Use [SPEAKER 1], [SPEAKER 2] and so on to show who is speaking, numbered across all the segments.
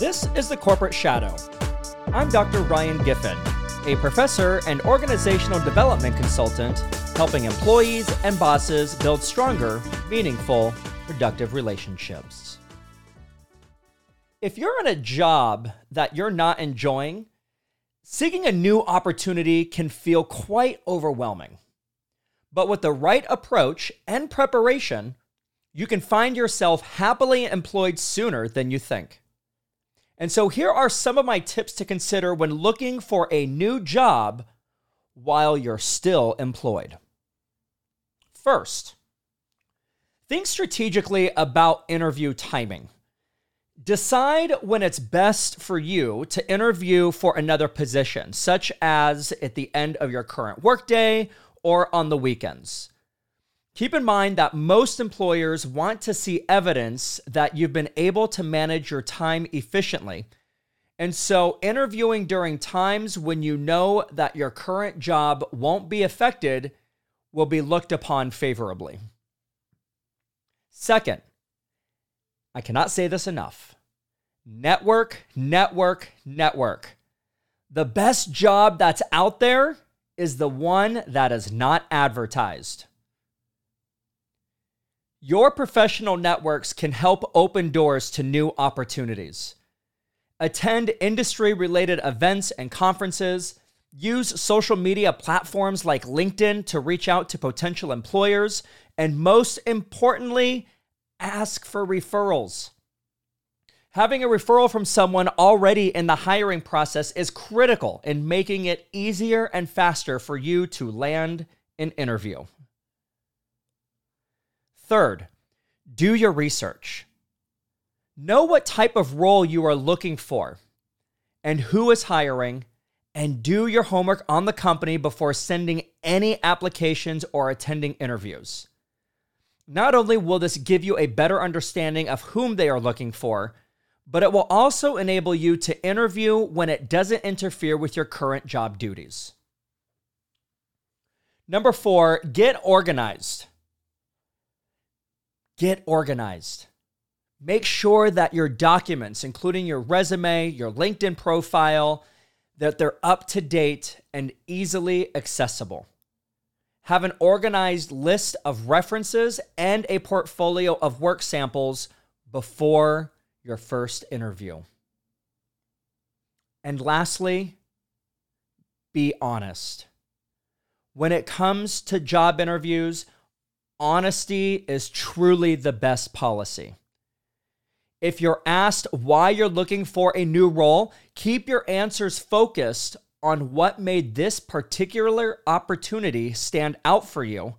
[SPEAKER 1] This is the Corporate Shadow. I'm Dr. Ryan Giffen, a professor and organizational development consultant helping employees and bosses build stronger, meaningful, productive relationships. If you're in a job that you're not enjoying, seeking a new opportunity can feel quite overwhelming. But with the right approach and preparation, you can find yourself happily employed sooner than you think. And so, here are some of my tips to consider when looking for a new job while you're still employed. First, think strategically about interview timing. Decide when it's best for you to interview for another position, such as at the end of your current workday or on the weekends. Keep in mind that most employers want to see evidence that you've been able to manage your time efficiently. And so, interviewing during times when you know that your current job won't be affected will be looked upon favorably. Second, I cannot say this enough network, network, network. The best job that's out there is the one that is not advertised. Your professional networks can help open doors to new opportunities. Attend industry related events and conferences. Use social media platforms like LinkedIn to reach out to potential employers. And most importantly, ask for referrals. Having a referral from someone already in the hiring process is critical in making it easier and faster for you to land an interview. Third, do your research. Know what type of role you are looking for and who is hiring, and do your homework on the company before sending any applications or attending interviews. Not only will this give you a better understanding of whom they are looking for, but it will also enable you to interview when it doesn't interfere with your current job duties. Number four, get organized. Get organized. Make sure that your documents, including your resume, your LinkedIn profile, that they're up to date and easily accessible. Have an organized list of references and a portfolio of work samples before your first interview. And lastly, be honest. When it comes to job interviews, honesty is truly the best policy. If you're asked why you're looking for a new role, keep your answers focused on what made this particular opportunity stand out for you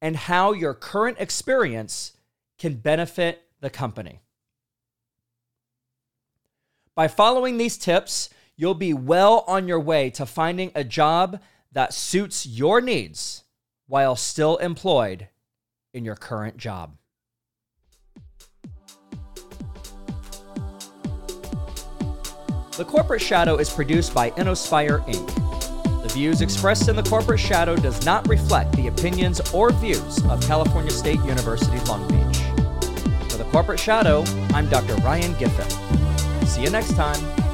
[SPEAKER 1] and how your current experience can benefit the company. By following these tips, you'll be well on your way to finding a job that suits your needs while still employed in your current job. The Corporate Shadow is produced by InnoSpire Inc. The views expressed in the Corporate Shadow does not reflect the opinions or views of California State University Long Beach. For the Corporate Shadow, I'm Dr. Ryan Giffen. See you next time.